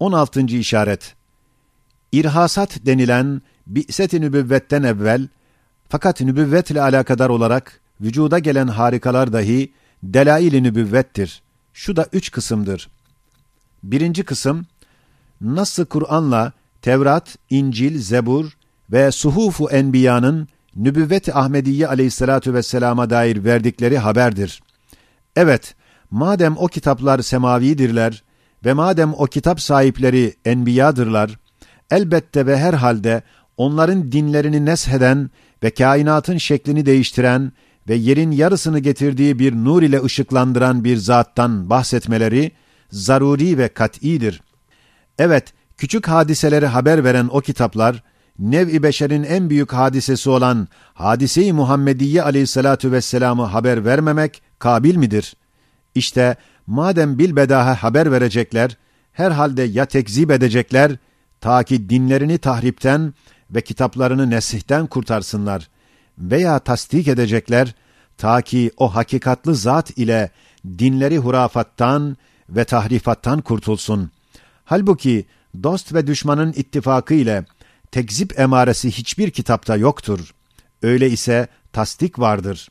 16. işaret. İrhasat denilen bi'set-i nübüvvetten evvel fakat nübüvvetle alakadar olarak vücuda gelen harikalar dahi delail-i nübüvvettir. Şu da üç kısımdır. Birinci kısım, nasıl Kur'an'la Tevrat, İncil, Zebur ve Suhufu Enbiya'nın nübüvvet-i Ahmediye aleyhissalatu vesselama dair verdikleri haberdir. Evet, madem o kitaplar semavidirler ve madem o kitap sahipleri enbiyadırlar, elbette ve herhalde onların dinlerini nesheden ve kainatın şeklini değiştiren ve yerin yarısını getirdiği bir nur ile ışıklandıran bir zattan bahsetmeleri zaruri ve kat'idir. Evet, küçük hadiseleri haber veren o kitaplar, nev-i beşerin en büyük hadisesi olan hadise-i Muhammediye aleyhissalatu vesselam'ı haber vermemek kabil midir? İşte madem bilbedaha haber verecekler, herhalde ya tekzip edecekler, ta ki dinlerini tahripten ve kitaplarını nesihten kurtarsınlar veya tasdik edecekler, ta ki o hakikatlı zat ile dinleri hurafattan ve tahrifattan kurtulsun. Halbuki dost ve düşmanın ittifakı ile tekzip emaresi hiçbir kitapta yoktur. Öyle ise tasdik vardır.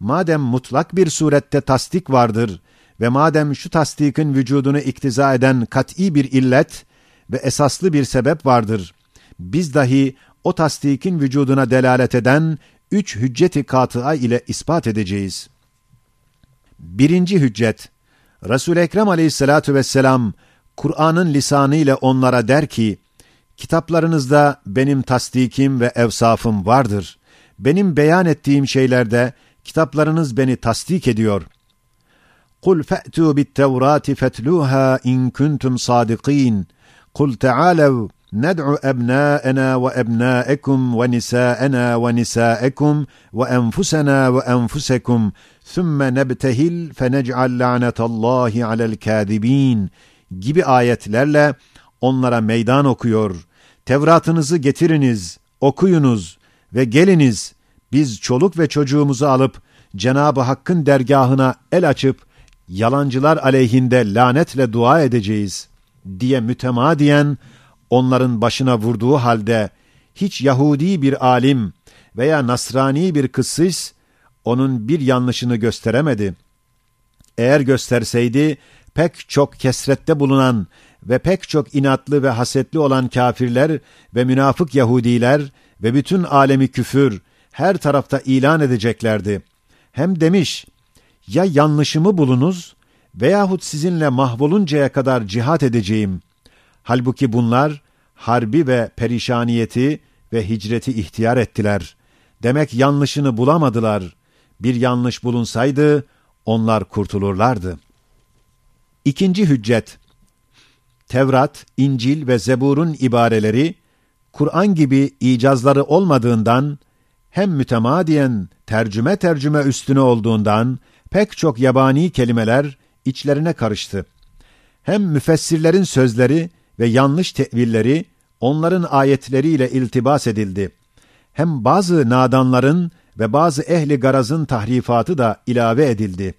Madem mutlak bir surette tasdik vardır ve madem şu tasdikin vücudunu iktiza eden kat'i bir illet ve esaslı bir sebep vardır, biz dahi o tasdikin vücuduna delalet eden üç hücceti katıa ile ispat edeceğiz. Birinci hüccet, Resul-i Ekrem aleyhissalatu vesselam, Kur'an'ın lisanı ile onlara der ki, kitaplarınızda benim tasdikim ve evsafım vardır. Benim beyan ettiğim şeylerde kitaplarınız beni tasdik ediyor. قُلْ فَأْتُوا بِالتَّوْرَاتِ فَاتْلُوهَا اِنْ كُنْتُمْ صَادِقِينَ قُلْ تَعَالَوْا ندعو أبناءنا وأبناءكم ونساءنا ونساءكم وأنفسنا وأنفسكم ثم نبتهل فنجعل لعنة الله على الكاذبين gibi ayetlerle onlara meydan okuyor. Tevratınızı getiriniz, okuyunuz ve geliniz. Biz çoluk ve çocuğumuzu alıp Cenab-ı Hakk'ın dergahına el açıp yalancılar aleyhinde lanetle dua edeceğiz diye mütemadiyen onların başına vurduğu halde hiç Yahudi bir alim veya Nasrani bir kıssis onun bir yanlışını gösteremedi. Eğer gösterseydi pek çok kesrette bulunan ve pek çok inatlı ve hasetli olan kafirler ve münafık Yahudiler ve bütün alemi küfür her tarafta ilan edeceklerdi. Hem demiş, ya yanlışımı bulunuz veyahut sizinle mahvoluncaya kadar cihat edeceğim. Halbuki bunlar harbi ve perişaniyeti ve hicreti ihtiyar ettiler. Demek yanlışını bulamadılar. Bir yanlış bulunsaydı onlar kurtulurlardı. İkinci hüccet Tevrat, İncil ve Zebur'un ibareleri Kur'an gibi icazları olmadığından hem mütemadiyen tercüme tercüme üstüne olduğundan pek çok yabani kelimeler içlerine karıştı. Hem müfessirlerin sözleri ve yanlış tevilleri onların ayetleriyle iltibas edildi. Hem bazı nadanların ve bazı ehli garazın tahrifatı da ilave edildi.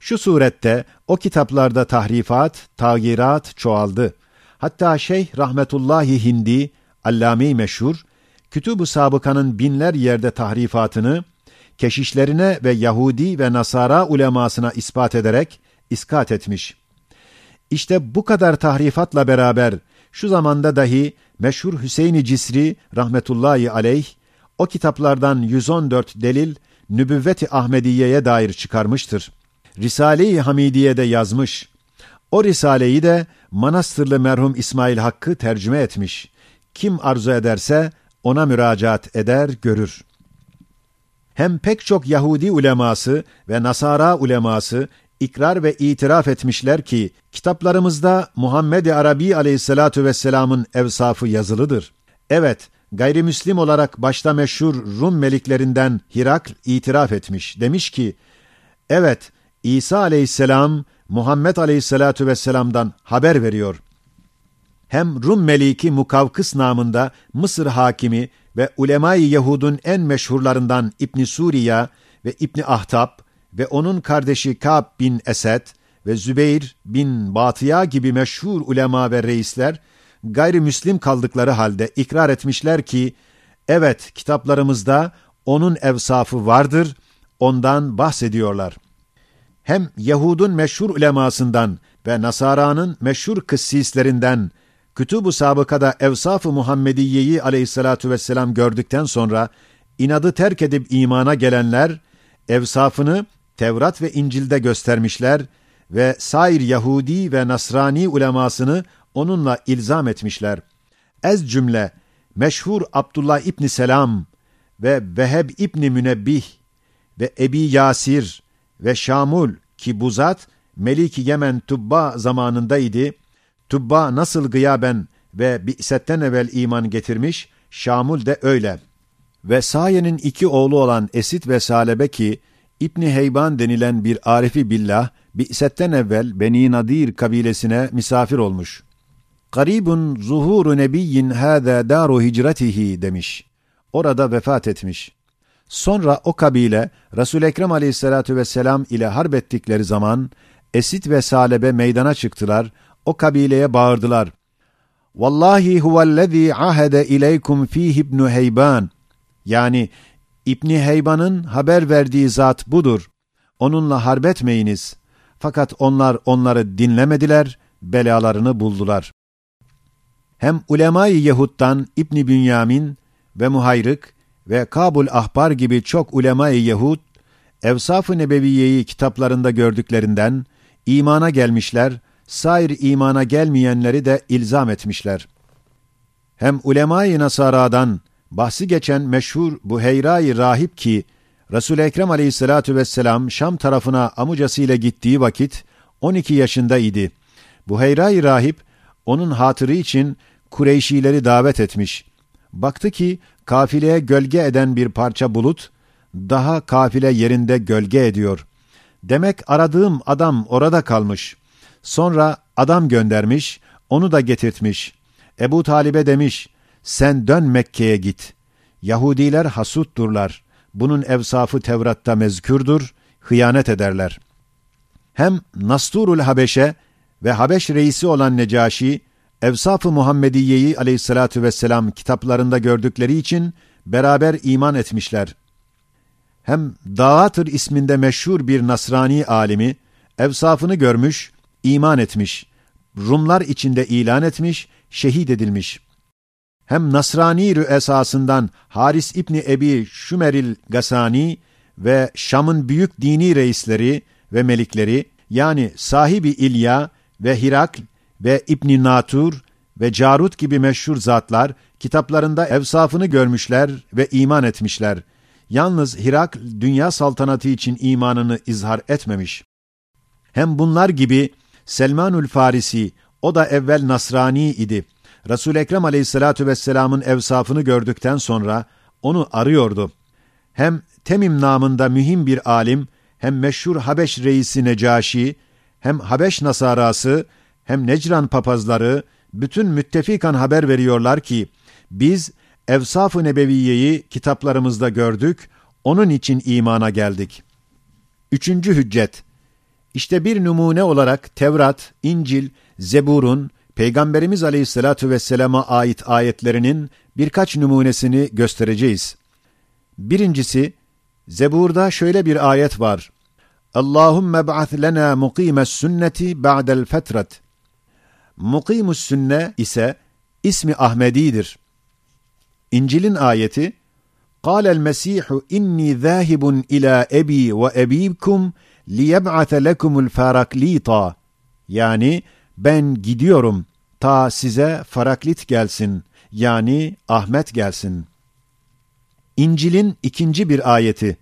Şu surette o kitaplarda tahrifat, tagirat çoğaldı. Hatta Şeyh Rahmetullahi Hindi, allame meşhur, Kütüb-ü Sabıka'nın binler yerde tahrifatını, keşişlerine ve Yahudi ve Nasara ulemasına ispat ederek iskat etmiş. İşte bu kadar tahrifatla beraber şu zamanda dahi meşhur Hüseyin-i Cisri rahmetullahi aleyh o kitaplardan 114 delil Nübüvvet-i Ahmediye'ye dair çıkarmıştır. Risale-i Hamidiye'de yazmış. O risaleyi de Manastırlı merhum İsmail Hakkı tercüme etmiş. Kim arzu ederse ona müracaat eder, görür. Hem pek çok Yahudi uleması ve Nasara uleması ikrar ve itiraf etmişler ki kitaplarımızda Muhammed-i Arabi aleyhissalatu vesselamın evsafı yazılıdır. Evet, gayrimüslim olarak başta meşhur Rum meliklerinden Hirakl itiraf etmiş. Demiş ki, evet İsa aleyhisselam Muhammed aleyhissalatu vesselam'dan haber veriyor. Hem Rum meliki Mukavkıs namında Mısır hakimi ve ulemayı Yahud'un en meşhurlarından İbn Suriye ve İbn Ahtab ve onun kardeşi Ka'b bin Esed ve Zübeyir bin Batıya gibi meşhur ulema ve reisler gayrimüslim kaldıkları halde ikrar etmişler ki evet kitaplarımızda onun evsafı vardır, ondan bahsediyorlar. Hem Yahud'un meşhur ulemasından ve Nasara'nın meşhur kıssislerinden Kütüb-ü Sabıka'da Evsaf-ı Muhammediye'yi aleyhissalatu vesselam gördükten sonra inadı terk edip imana gelenler, evsafını Tevrat ve İncil'de göstermişler ve sair Yahudi ve Nasrani ulemasını onunla ilzam etmişler. Ez cümle, meşhur Abdullah İbni Selam ve Veheb İbni Münebbih ve Ebi Yasir ve Şamul ki bu zat Melik Yemen Tubba zamanındaydı. Tubba nasıl gıyaben ve bi'setten evvel iman getirmiş, Şamul de öyle. Ve Saye'nin iki oğlu olan Esit ve Salebe ki, İbni Heyban denilen bir arifi billah, bi'setten evvel Beni Nadir kabilesine misafir olmuş. Garibun zuhuru nebiyyin hâzâ daru hicretihi demiş. Orada vefat etmiş. Sonra o kabile Resul Ekrem Aleyhissalatu vesselam ile harp ettikleri zaman Esit ve Salebe meydana çıktılar. O kabileye bağırdılar. Vallahi huvellezî ahede ileykum fîh ibnu Heyban. Yani İbni Heyban'ın haber verdiği zat budur. Onunla harbetmeyiniz. Fakat onlar onları dinlemediler, belalarını buldular. Hem ulemayı Yahud'dan İbni Bünyamin ve Muhayrık ve Kabul Ahbar gibi çok ulemayı Yahud, Evsaf-ı Nebeviye'yi kitaplarında gördüklerinden imana gelmişler, sair imana gelmeyenleri de ilzam etmişler. Hem ulemayı Nasara'dan bahsi geçen meşhur Buheyra-i Rahip ki, resul Ekrem aleyhissalatu vesselam Şam tarafına amucasıyla gittiği vakit 12 yaşındaydı. Buheyra-i Rahip, onun hatırı için Kureyşileri davet etmiş. Baktı ki, kafileye gölge eden bir parça bulut, daha kafile yerinde gölge ediyor. Demek aradığım adam orada kalmış. Sonra adam göndermiş, onu da getirtmiş. Ebu Talib'e demiş, sen dön Mekke'ye git. Yahudiler hasutturlar. Bunun evsafı Tevrat'ta mezkürdür, hıyanet ederler. Hem Nasturul Habeşe ve Habeş reisi olan Necaşi, Evsaf-ı Muhammediye'yi aleyhissalatu vesselam kitaplarında gördükleri için beraber iman etmişler. Hem Dağatır isminde meşhur bir Nasrani alimi, evsafını görmüş, iman etmiş, Rumlar içinde ilan etmiş, şehit edilmiş. Hem Nasrani esasından Haris İbni Ebi Şümeril Gasani ve Şam'ın büyük dini reisleri ve melikleri, yani sahibi İlya ve Hirakl ve İbn Natur ve Carut gibi meşhur zatlar kitaplarında evsafını görmüşler ve iman etmişler. Yalnız Hirakl dünya saltanatı için imanını izhar etmemiş. Hem bunlar gibi Selmanül Farisi, o da evvel Nasrani idi. Resul Ekrem Aleyhissalatu vesselam'ın evsafını gördükten sonra onu arıyordu. Hem Temim namında mühim bir alim, hem meşhur Habeş reisi Necaşi, hem Habeş Nasarası, hem Necran papazları bütün müttefikan haber veriyorlar ki biz Evsaf-ı Nebeviye'yi kitaplarımızda gördük, onun için imana geldik. Üçüncü hüccet. İşte bir numune olarak Tevrat, İncil, Zebur'un, Peygamberimiz Aleyhisselatü Vesselam'a ait ayetlerinin birkaç numunesini göstereceğiz. Birincisi, Zebur'da şöyle bir ayet var. Allahümme ba'ath lena mukimes sünneti ba'del fetret. Mukimus sünne ise ismi Ahmedi'dir. İncil'in ayeti قال المسيح إني ذاهب إلى أبي وأبيكم ليبعث لكم الفاراklita yani ben gidiyorum ta size Faraklit gelsin yani Ahmet gelsin. İncil'in ikinci bir ayeti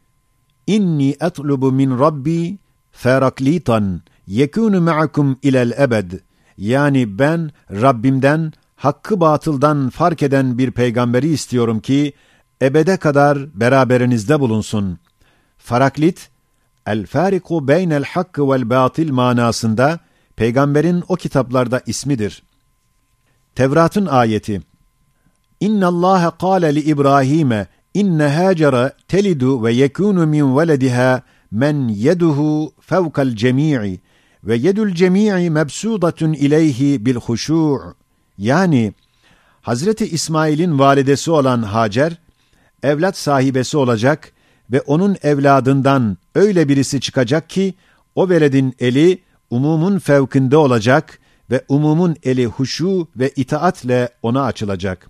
İnni etlubu min Rabbi Faraklitan yekunu ma'akum ilel ebed yani ben Rabbimden hakkı batıldan fark eden bir peygamberi istiyorum ki ebede kadar beraberinizde bulunsun. Faraklit, el fariku beynel hakkı vel batil manasında peygamberin o kitaplarda ismidir. Tevrat'ın ayeti İnna Allah kâle li İbrahim'e inne Hacer'e telidu ve yekunu min velediha men yeduhu fevkal cemii ve yedül cemii mebsudatun ileyhi bil huşu' yani Hazreti İsmail'in validesi olan Hacer evlat sahibesi olacak ve onun evladından öyle birisi çıkacak ki o veledin eli umumun fevkinde olacak ve umumun eli huşu ve itaatle ona açılacak.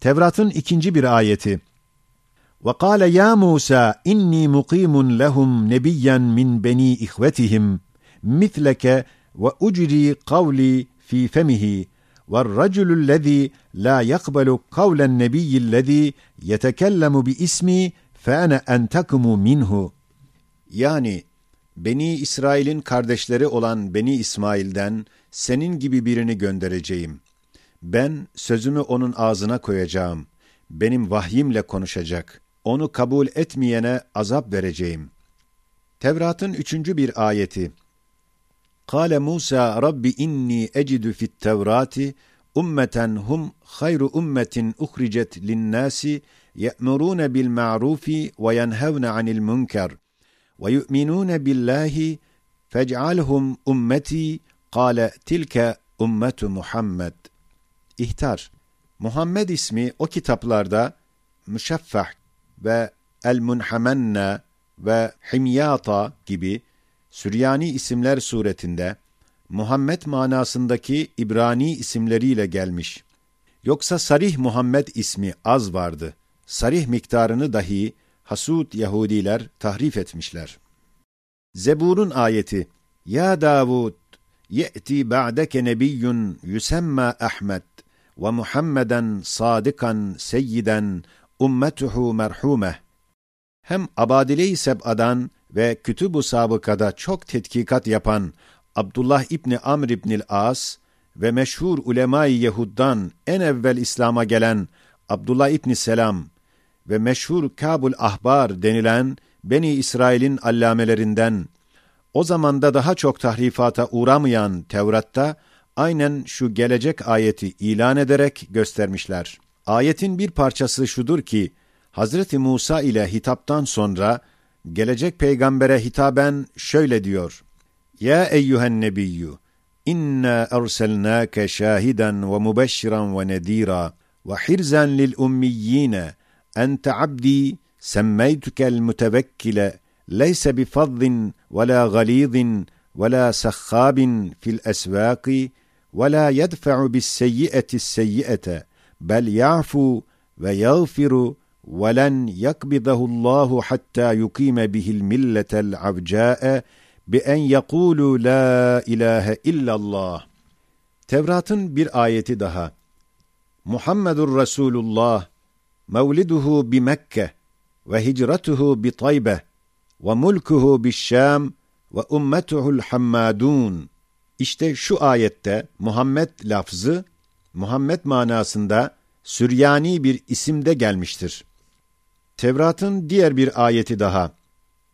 Tevrat'ın ikinci bir ayeti. وَقَالَ يَا مُوسَى اِنِّي مُقِيمٌ لَهُمْ نَبِيًّا مِنْ بَن۪ي اِخْوَتِهِمْ مِثْلَكَ وَاُجْرِي قَوْلِي ف۪ي فَمِهِ وَالرَّجُلُ الَّذ۪ي لَا يَقْبَلُ قَوْلَ النَّبِيِّ الَّذ۪ي يَتَكَلَّمُ بِإِسْمِي fene entakmu minhu yani Beni İsrail'in kardeşleri olan Beni İsmail'den senin gibi birini göndereceğim. Ben sözümü onun ağzına koyacağım. Benim vahyimle konuşacak. Onu kabul etmeyene azap vereceğim. Tevrat'ın üçüncü bir ayeti. Kale Musa Rabbi inni ecidu fit Tevrati ummeten hum hayru ummetin uhricet linnasi ve yenhevne anil münker ve yu'minûne billahi fec'alhum ummeti kâle tilke ummetu Muhammed. İhtar. Muhammed ismi o kitaplarda Müşeffah ve El-Munhamenna ve Himyata gibi Süryani isimler suretinde Muhammed manasındaki İbrani isimleriyle gelmiş. Yoksa Sarih Muhammed ismi az vardı. Sarih miktarını dahi Hasud Yahudiler tahrif etmişler. Zebur'un ayeti Ya Davud ye'ti ba'deke nebiyyun yusemma Ahmet ve Muhammeden sadikan seyyiden ummetuhu merhume. Hem Abadile-i Seb'adan ve Kütüb-ü Sabıka'da çok tetkikat yapan Abdullah İbni Amr İbnil As ve meşhur ulema-i Yehud'dan en evvel İslam'a gelen Abdullah İbni Selam ve meşhur Kabul Ahbar denilen Beni İsrail'in allamelerinden o zamanda daha çok tahrifata uğramayan Tevrat'ta aynen şu gelecek ayeti ilan ederek göstermişler. Ayetin bir parçası şudur ki, Hazreti Musa ile hitaptan sonra gelecek peygambere hitaben şöyle diyor. Ya eyyühen nebiyyü, inna erselnâke şahiden ve mübeşşiran ve nedîrâ ve hirzen lil ummiyyîne أنت عبدي سميتك المتوكل ليس بفظ ولا غليظ ولا سخاب في الأسواق ولا يدفع بالسيئة السيئة بل يعفو ويغفر ولن يقبضه الله حتى يقيم به الملة العوجاء بأن يقولوا إله إلا الله Tevrat'ın bir ayeti daha. Muhammedur Resulullah mevliduhu bi Mekke ve hicratuhu bi Taybe ve mulkuhu bi ve ummetuhu'l hammadun işte şu ayette Muhammed lafzı, Muhammed manasında Süryani bir isimde gelmiştir. Tevrat'ın diğer bir ayeti daha.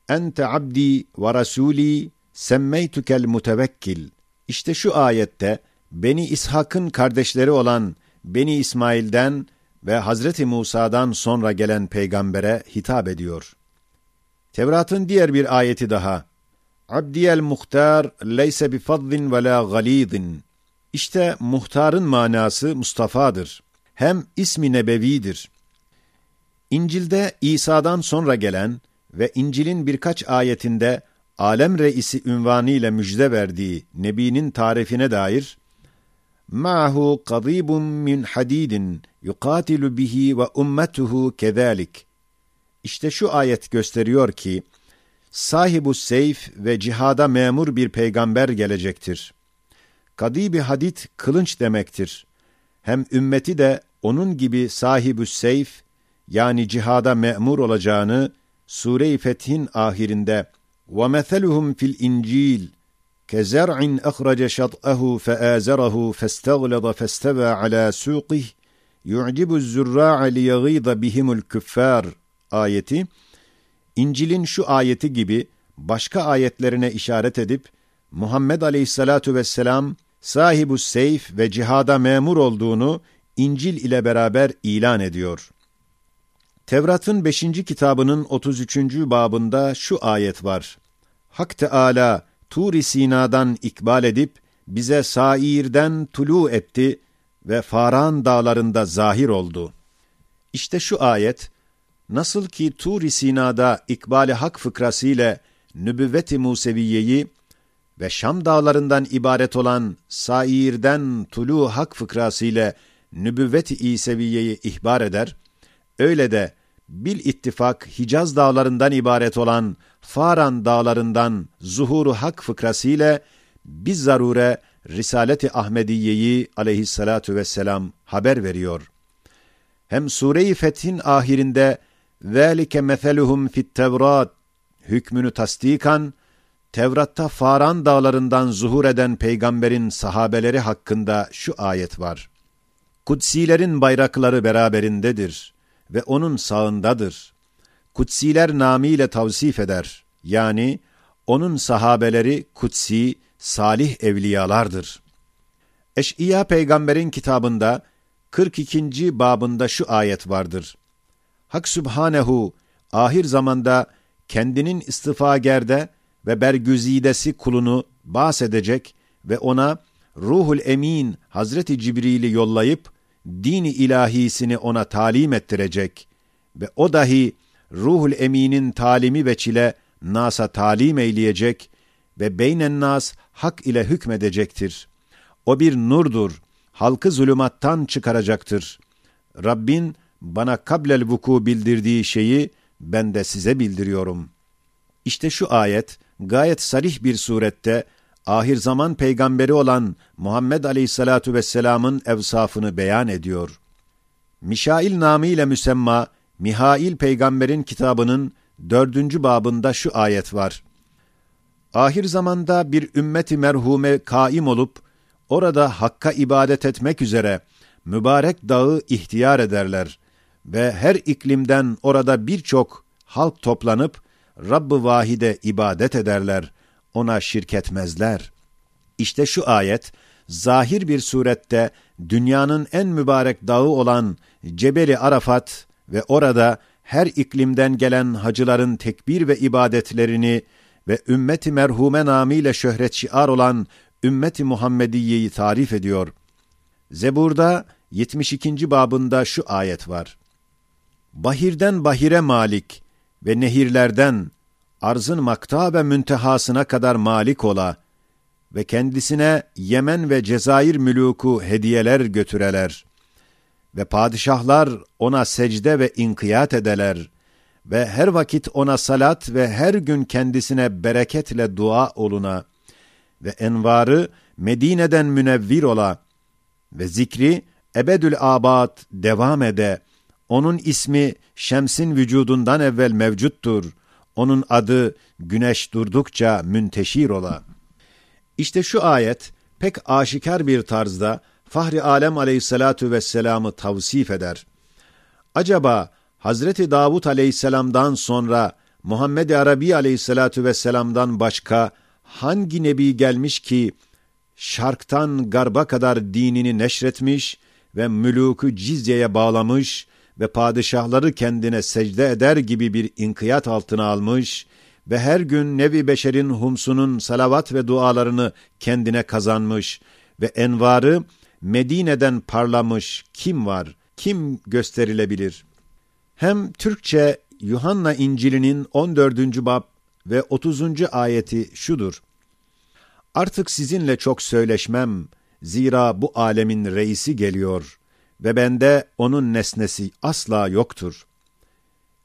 Ente abdi ve rasuli semmeytükel mutevekkil. İşte şu ayette Beni İshak'ın kardeşleri olan Beni İsmail'den ve Hazreti Musa'dan sonra gelen peygambere hitap ediyor. Tevrat'ın diğer bir ayeti daha. Abdiyel muhtar leyse bi fazzin ve la galidin. İşte muhtarın manası Mustafa'dır. Hem ismi nebevidir. İncil'de İsa'dan sonra gelen ve İncil'in birkaç ayetinde alem reisi ünvanı ile müjde verdiği Nebi'nin tarifine dair ma'hu kadibun min hadidin yukatilu bihi ve ummetuhu kezalik. İşte şu ayet gösteriyor ki sahibu seyf ve cihada memur bir peygamber gelecektir. Kadibi hadit kılınç demektir. Hem ümmeti de onun gibi sahibü seyf yani cihada memur olacağını Sure-i Fetih'in ahirinde وَمَثَلُهُمْ فِي الْاِنْجِيلِ كَزَرْعٍ أَخْرَجَ شَطْأَهُ فَآزَرَهُ فَاسْتَغْلَظَ فَاسْتَوَى عَلَى سُوقِهِ يُعْجِبُ الزُّرَّاعَ لِيَغِيظَ بِهِمُ الْكُفَّارِ ayeti İncil'in şu ayeti gibi başka ayetlerine işaret edip Muhammed Aleyhisselatu vesselam sahibu seyf ve cihada memur olduğunu İncil ile beraber ilan ediyor. Tevrat'ın 5. kitabının 33. babında şu ayet var. Hak Teâlâ Tur-i Sina'dan ikbal edip bize Sair'den tulu etti ve Faran dağlarında zahir oldu. İşte şu ayet, nasıl ki Tur-i Sina'da ikbali hak fıkrası ile nübüvvet-i Museviye'yi ve Şam dağlarından ibaret olan Sair'den tulu hak fıkrası ile nübüvvet-i İseviye'yi ihbar eder, öyle de bil ittifak Hicaz dağlarından ibaret olan Faran dağlarından zuhuru hak fıkrası ile biz zarure Risaleti Ahmediye'yi aleyhissalatu vesselam haber veriyor. Hem Sure-i Fethin ahirinde velike meseluhum fit Tevrat hükmünü tasdikan Tevrat'ta Faran dağlarından zuhur eden peygamberin sahabeleri hakkında şu ayet var. Kudsilerin bayrakları beraberindedir ve onun sağındadır. Kutsiler namiyle tavsif eder. Yani onun sahabeleri kutsi, salih evliyalardır. Eş'iya peygamberin kitabında 42. babında şu ayet vardır. Hak Sübhanehu ahir zamanda kendinin istifagerde ve bergüzidesi kulunu bahsedecek ve ona Ruhul Emin Hazreti Cibril'i yollayıp dini ilahisini ona talim ettirecek ve o dahi Ruhul Emin'in talimi ve çile nasa talim eyleyecek ve beynen nas hak ile hükmedecektir. O bir nurdur, halkı zulümattan çıkaracaktır. Rabbin bana kablel vuku bildirdiği şeyi ben de size bildiriyorum. İşte şu ayet gayet sarih bir surette ahir zaman peygamberi olan Muhammed Aleyhisselatu Vesselam'ın evsafını beyan ediyor. Mişail namıyla müsemma Mihail peygamberin kitabının dördüncü babında şu ayet var. Ahir zamanda bir ümmeti merhume kaim olup, orada Hakk'a ibadet etmek üzere mübarek dağı ihtiyar ederler ve her iklimden orada birçok halk toplanıp Rabb-ı Vahide ibadet ederler, ona şirk etmezler. İşte şu ayet, zahir bir surette dünyanın en mübarek dağı olan Cebeli Arafat ve orada her iklimden gelen hacıların tekbir ve ibadetlerini ve ümmeti merhume namıyla şöhret şiar olan ümmeti Muhammediye'yi tarif ediyor. Zebur'da 72. babında şu ayet var. Bahirden bahire malik ve nehirlerden arzın makta ve müntehasına kadar malik ola ve kendisine Yemen ve Cezayir müluku hediyeler götüreler ve padişahlar ona secde ve inkiyat edeler ve her vakit ona salat ve her gün kendisine bereketle dua oluna. Ve envarı Medine'den münevvir ola. Ve zikri ebedül abad devam ede, onun ismi şemsin vücudundan evvel mevcuttur, onun adı güneş durdukça münteşir ola. İşte şu ayet pek aşikar bir tarzda Fahri Alem aleyhissalatu vesselam'ı tavsif eder. Acaba Hazreti Davud aleyhisselamdan sonra Muhammed Arabi aleyhissalatu vesselam'dan başka hangi nebi gelmiş ki şarktan garba kadar dinini neşretmiş ve mülûkü cizyeye bağlamış ve padişahları kendine secde eder gibi bir inkiyat altına almış ve her gün nevi beşerin humsunun salavat ve dualarını kendine kazanmış ve envarı Medine'den parlamış kim var, kim gösterilebilir? Hem Türkçe Yuhanna İncil'inin 14. bab ve 30. ayeti şudur. Artık sizinle çok söyleşmem, zira bu alemin reisi geliyor ve bende onun nesnesi asla yoktur.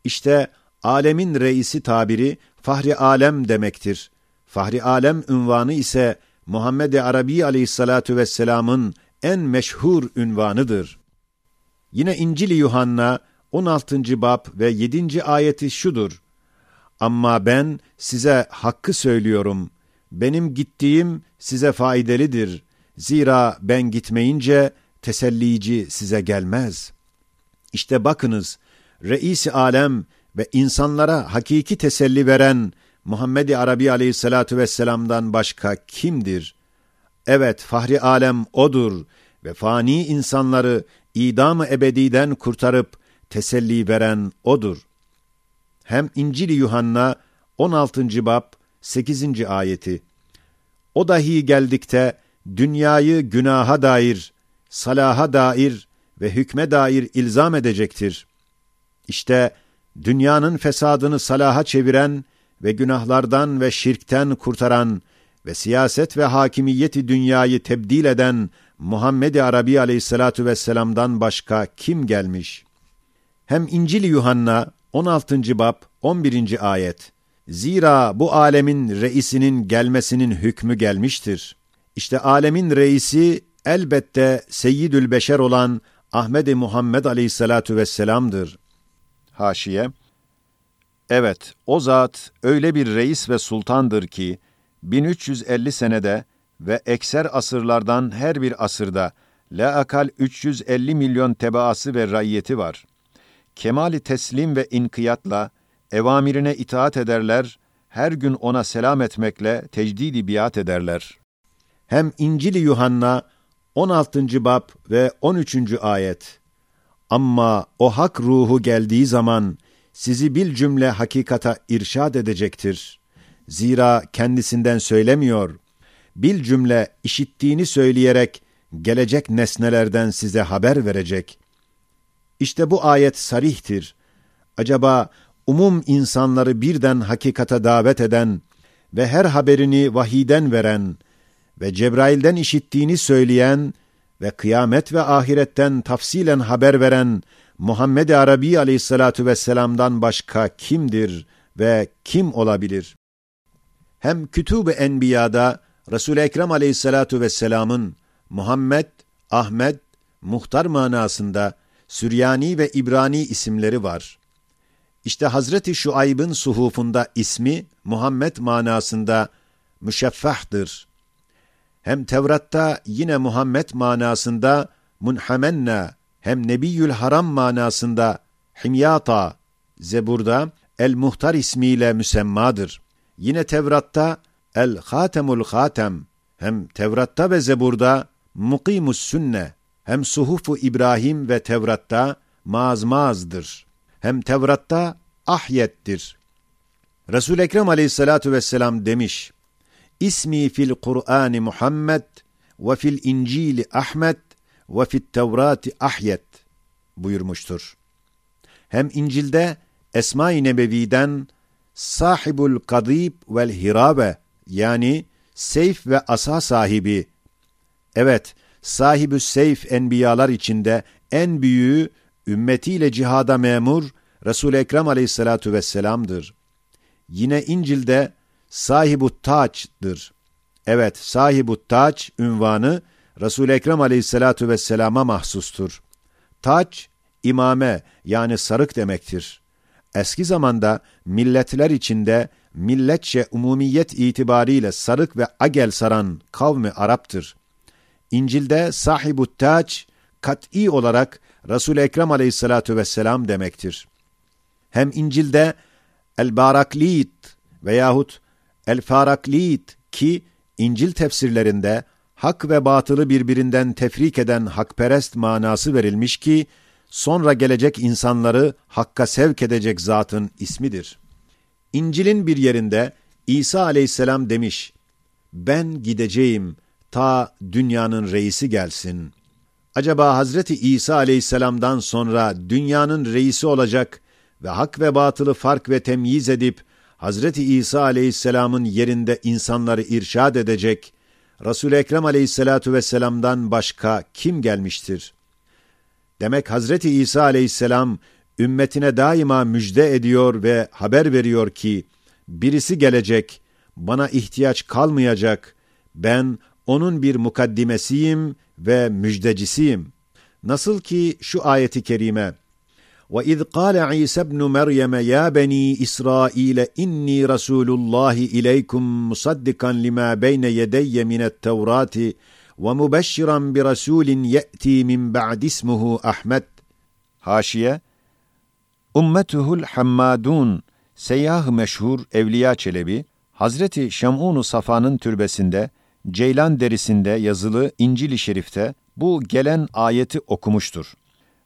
İşte alemin reisi tabiri Fahri Alem demektir. Fahri Alem ünvanı ise Muhammed-i Arabi aleyhissalatu vesselamın en meşhur ünvanıdır. Yine İncil-i Yuhanna 16. bab ve 7. ayeti şudur. Ama ben size hakkı söylüyorum. Benim gittiğim size faydalıdır. Zira ben gitmeyince tesellici size gelmez. İşte bakınız, Reis-i Alem ve insanlara hakiki teselli veren Muhammed-i Arabi aleyhissalatu vesselam'dan başka kimdir? Evet, Fahri Alem O'dur ve fani insanları idam-ı ebediden kurtarıp teselli veren O'dur. Hem İncil-i Yuhanna 16. bab 8. ayeti O dahi geldikte dünyayı günaha dair, salaha dair ve hükme dair ilzam edecektir. İşte dünyanın fesadını salaha çeviren ve günahlardan ve şirkten kurtaran ve siyaset ve hakimiyeti dünyayı tebdil eden Muhammed-i Arabi aleyhissalatu vesselam'dan başka kim gelmiş? Hem İncil Yuhanna 16. bab 11. ayet. Zira bu alemin reisinin gelmesinin hükmü gelmiştir. İşte alemin reisi elbette Seyyidül Beşer olan Ahmed-i Muhammed aleyhissalatu vesselam'dır. Haşiye Evet, o zat öyle bir reis ve sultandır ki, 1350 senede ve ekser asırlardan her bir asırda la akal 350 milyon tebaası ve raiyeti var. Kemali teslim ve inkiyatla evamirine itaat ederler, her gün ona selam etmekle tecdidi biat ederler. Hem İncil-i Yuhanna 16. bab ve 13. ayet. Ama o hak ruhu geldiği zaman sizi bil cümle hakikata irşad edecektir. Zira kendisinden söylemiyor. Bil cümle işittiğini söyleyerek gelecek nesnelerden size haber verecek. İşte bu ayet sarihtir. Acaba umum insanları birden hakikata davet eden ve her haberini vahiden veren ve Cebrail'den işittiğini söyleyen ve kıyamet ve ahiretten tafsilen haber veren Muhammed-i Arabi aleyhissalatu vesselam'dan başka kimdir ve kim olabilir? Hem Kütub-ı Enbiya'da Resul-i Ekrem aleyhissalatu vesselamın Muhammed, Ahmet, Muhtar manasında Süryani ve İbrani isimleri var. İşte Hazreti Şuayb'ın suhufunda ismi Muhammed manasında müşeffahdır. Hem Tevrat'ta yine Muhammed manasında munhamenna, hem Nebiyyül Haram manasında himyata, Zebur'da El-Muhtar ismiyle müsemmadır. Yine Tevrat'ta El-Hatemul Hatem, hem Tevrat'ta ve Zebur'da Mukimus Sünne, hem Suhufu İbrahim ve Tevrat'ta Mazmaz'dır. Hem Tevrat'ta Ahyet'tir. Resul Ekrem Aleyhissalatu vesselam demiş: İsmi fil Kur'an Muhammed ve fil İncil Ahmet ve fit Tevrati Ahyet buyurmuştur. Hem İncil'de Esma-i Nebevi'den Sahibul Kadib vel Hirabe yani seyf ve asa sahibi. Evet, sahibü seyf enbiyalar içinde en büyüğü ümmetiyle cihada memur Resul-i Ekrem aleyhissalatu vesselam'dır. Yine İncil'de sahibu taç'dır. Evet, sahibu taç ünvanı Resul-i Ekrem aleyhissalatu vesselama mahsustur. Taç, imame yani sarık demektir. Eski zamanda milletler içinde milletçe umumiyet itibariyle sarık ve agel saran kavmi Arap'tır. İncil'de sahibu taç kat'i olarak Resul-i Ekrem aleyhissalatu vesselam demektir. Hem İncil'de el-baraklit veyahut el-faraklit ki İncil tefsirlerinde hak ve batılı birbirinden tefrik eden hakperest manası verilmiş ki, sonra gelecek insanları hakka sevk edecek zatın ismidir. İncil'in bir yerinde İsa aleyhisselam demiş, ben gideceğim ta dünyanın reisi gelsin. Acaba Hazreti İsa aleyhisselamdan sonra dünyanın reisi olacak ve hak ve batılı fark ve temyiz edip Hazreti İsa aleyhisselamın yerinde insanları irşad edecek Resul Ekrem Aleyhissalatu vesselam'dan başka kim gelmiştir? Demek Hazreti İsa Aleyhisselam ümmetine daima müjde ediyor ve haber veriyor ki birisi gelecek, bana ihtiyaç kalmayacak. Ben onun bir mukaddimesiyim ve müjdecisiyim. Nasıl ki şu ayeti kerime وَإِذْ قَالَ عِيسَى ابْنُ مَرْيَمَ يَا بَنِي إِسْرَائِيلَ إِنِّي رَسُولُ اللّٰهِ إِلَيْكُمْ مُصَدِّقًا لِمَا بَيْنَ يَدَيَّ مِنَ التَّوْرَاتِ وَمُبَشِّرًا بِرَسُولٍ يَأْتِي مِنْ بَعْدِ اسْمُهُ أَحْمَدٍ Haşiye Ummetuhul Hammadun Seyyah meşhur Evliya Çelebi Hazreti Şam'un-u Safa'nın türbesinde Ceylan derisinde yazılı İncil-i Şerif'te bu gelen ayeti okumuştur.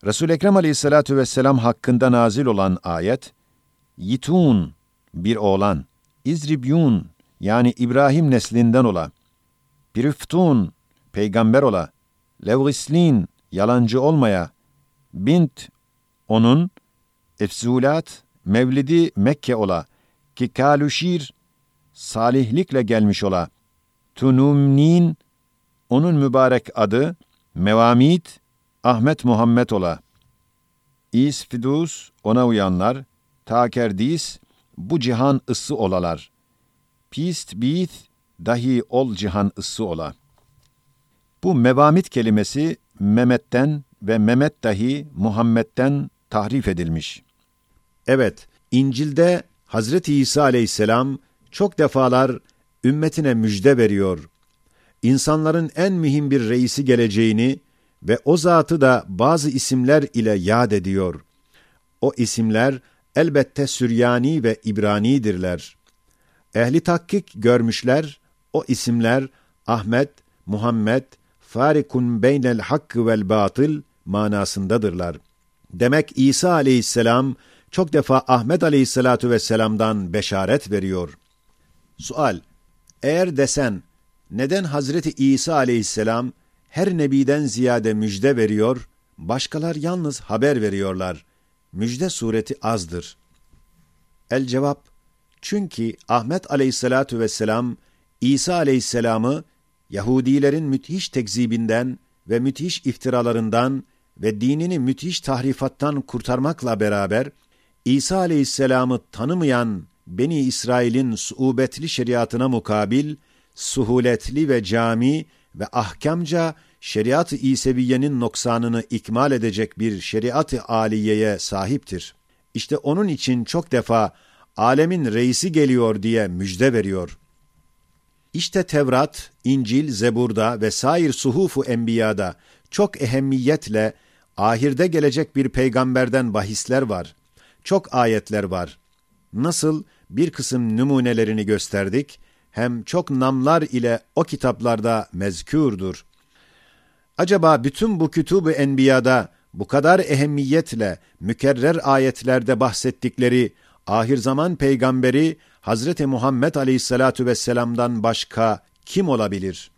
Resul-i Ekrem aleyhissalatu vesselam hakkında nazil olan ayet, Yitun, bir oğlan, İzribyun, yani İbrahim neslinden ola, Piriftun, peygamber ola. Levgislin, yalancı olmaya. Bint, onun. Efzulat, mevlidi Mekke ola. Ki kaluşir, salihlikle gelmiş ola. Tunumnin, onun mübarek adı, Mevamit, Ahmet Muhammed ola. İsfidus, ona uyanlar, takerdis, bu cihan ısı olalar. Pist bith, dahi ol cihan ısı ola. Bu mevamit kelimesi Mehmet'ten ve Mehmet dahi Muhammed'den tahrif edilmiş. Evet, İncil'de Hazreti İsa aleyhisselam çok defalar ümmetine müjde veriyor. İnsanların en mühim bir reisi geleceğini ve o zatı da bazı isimler ile yad ediyor. O isimler elbette Süryani ve İbranidirler. Ehli takkik görmüşler, o isimler Ahmet, Muhammed, farikun beynel hakkı vel batıl manasındadırlar. Demek İsa aleyhisselam çok defa Ahmet aleyhissalatu vesselam'dan beşaret veriyor. Sual, eğer desen, neden Hazreti İsa aleyhisselam her nebiden ziyade müjde veriyor, başkalar yalnız haber veriyorlar. Müjde sureti azdır. El cevap, çünkü Ahmet aleyhissalatu vesselam, İsa aleyhisselamı Yahudilerin müthiş tekzibinden ve müthiş iftiralarından ve dinini müthiş tahrifattan kurtarmakla beraber, İsa aleyhisselamı tanımayan Beni İsrail'in suubetli şeriatına mukabil, suhuletli ve cami ve ahkamca şeriat-ı İseviye'nin noksanını ikmal edecek bir şeriat-ı aliyeye sahiptir. İşte onun için çok defa alemin reisi geliyor diye müjde veriyor. İşte Tevrat, İncil, Zebur'da ve sair suhufu enbiyada çok ehemmiyetle ahirde gelecek bir peygamberden bahisler var. Çok ayetler var. Nasıl bir kısım numunelerini gösterdik, hem çok namlar ile o kitaplarda mezkûrdur. Acaba bütün bu kütub-ü enbiyada bu kadar ehemmiyetle mükerrer ayetlerde bahsettikleri ahir zaman peygamberi Hazreti Muhammed Aleyhisselatu vesselam'dan başka kim olabilir?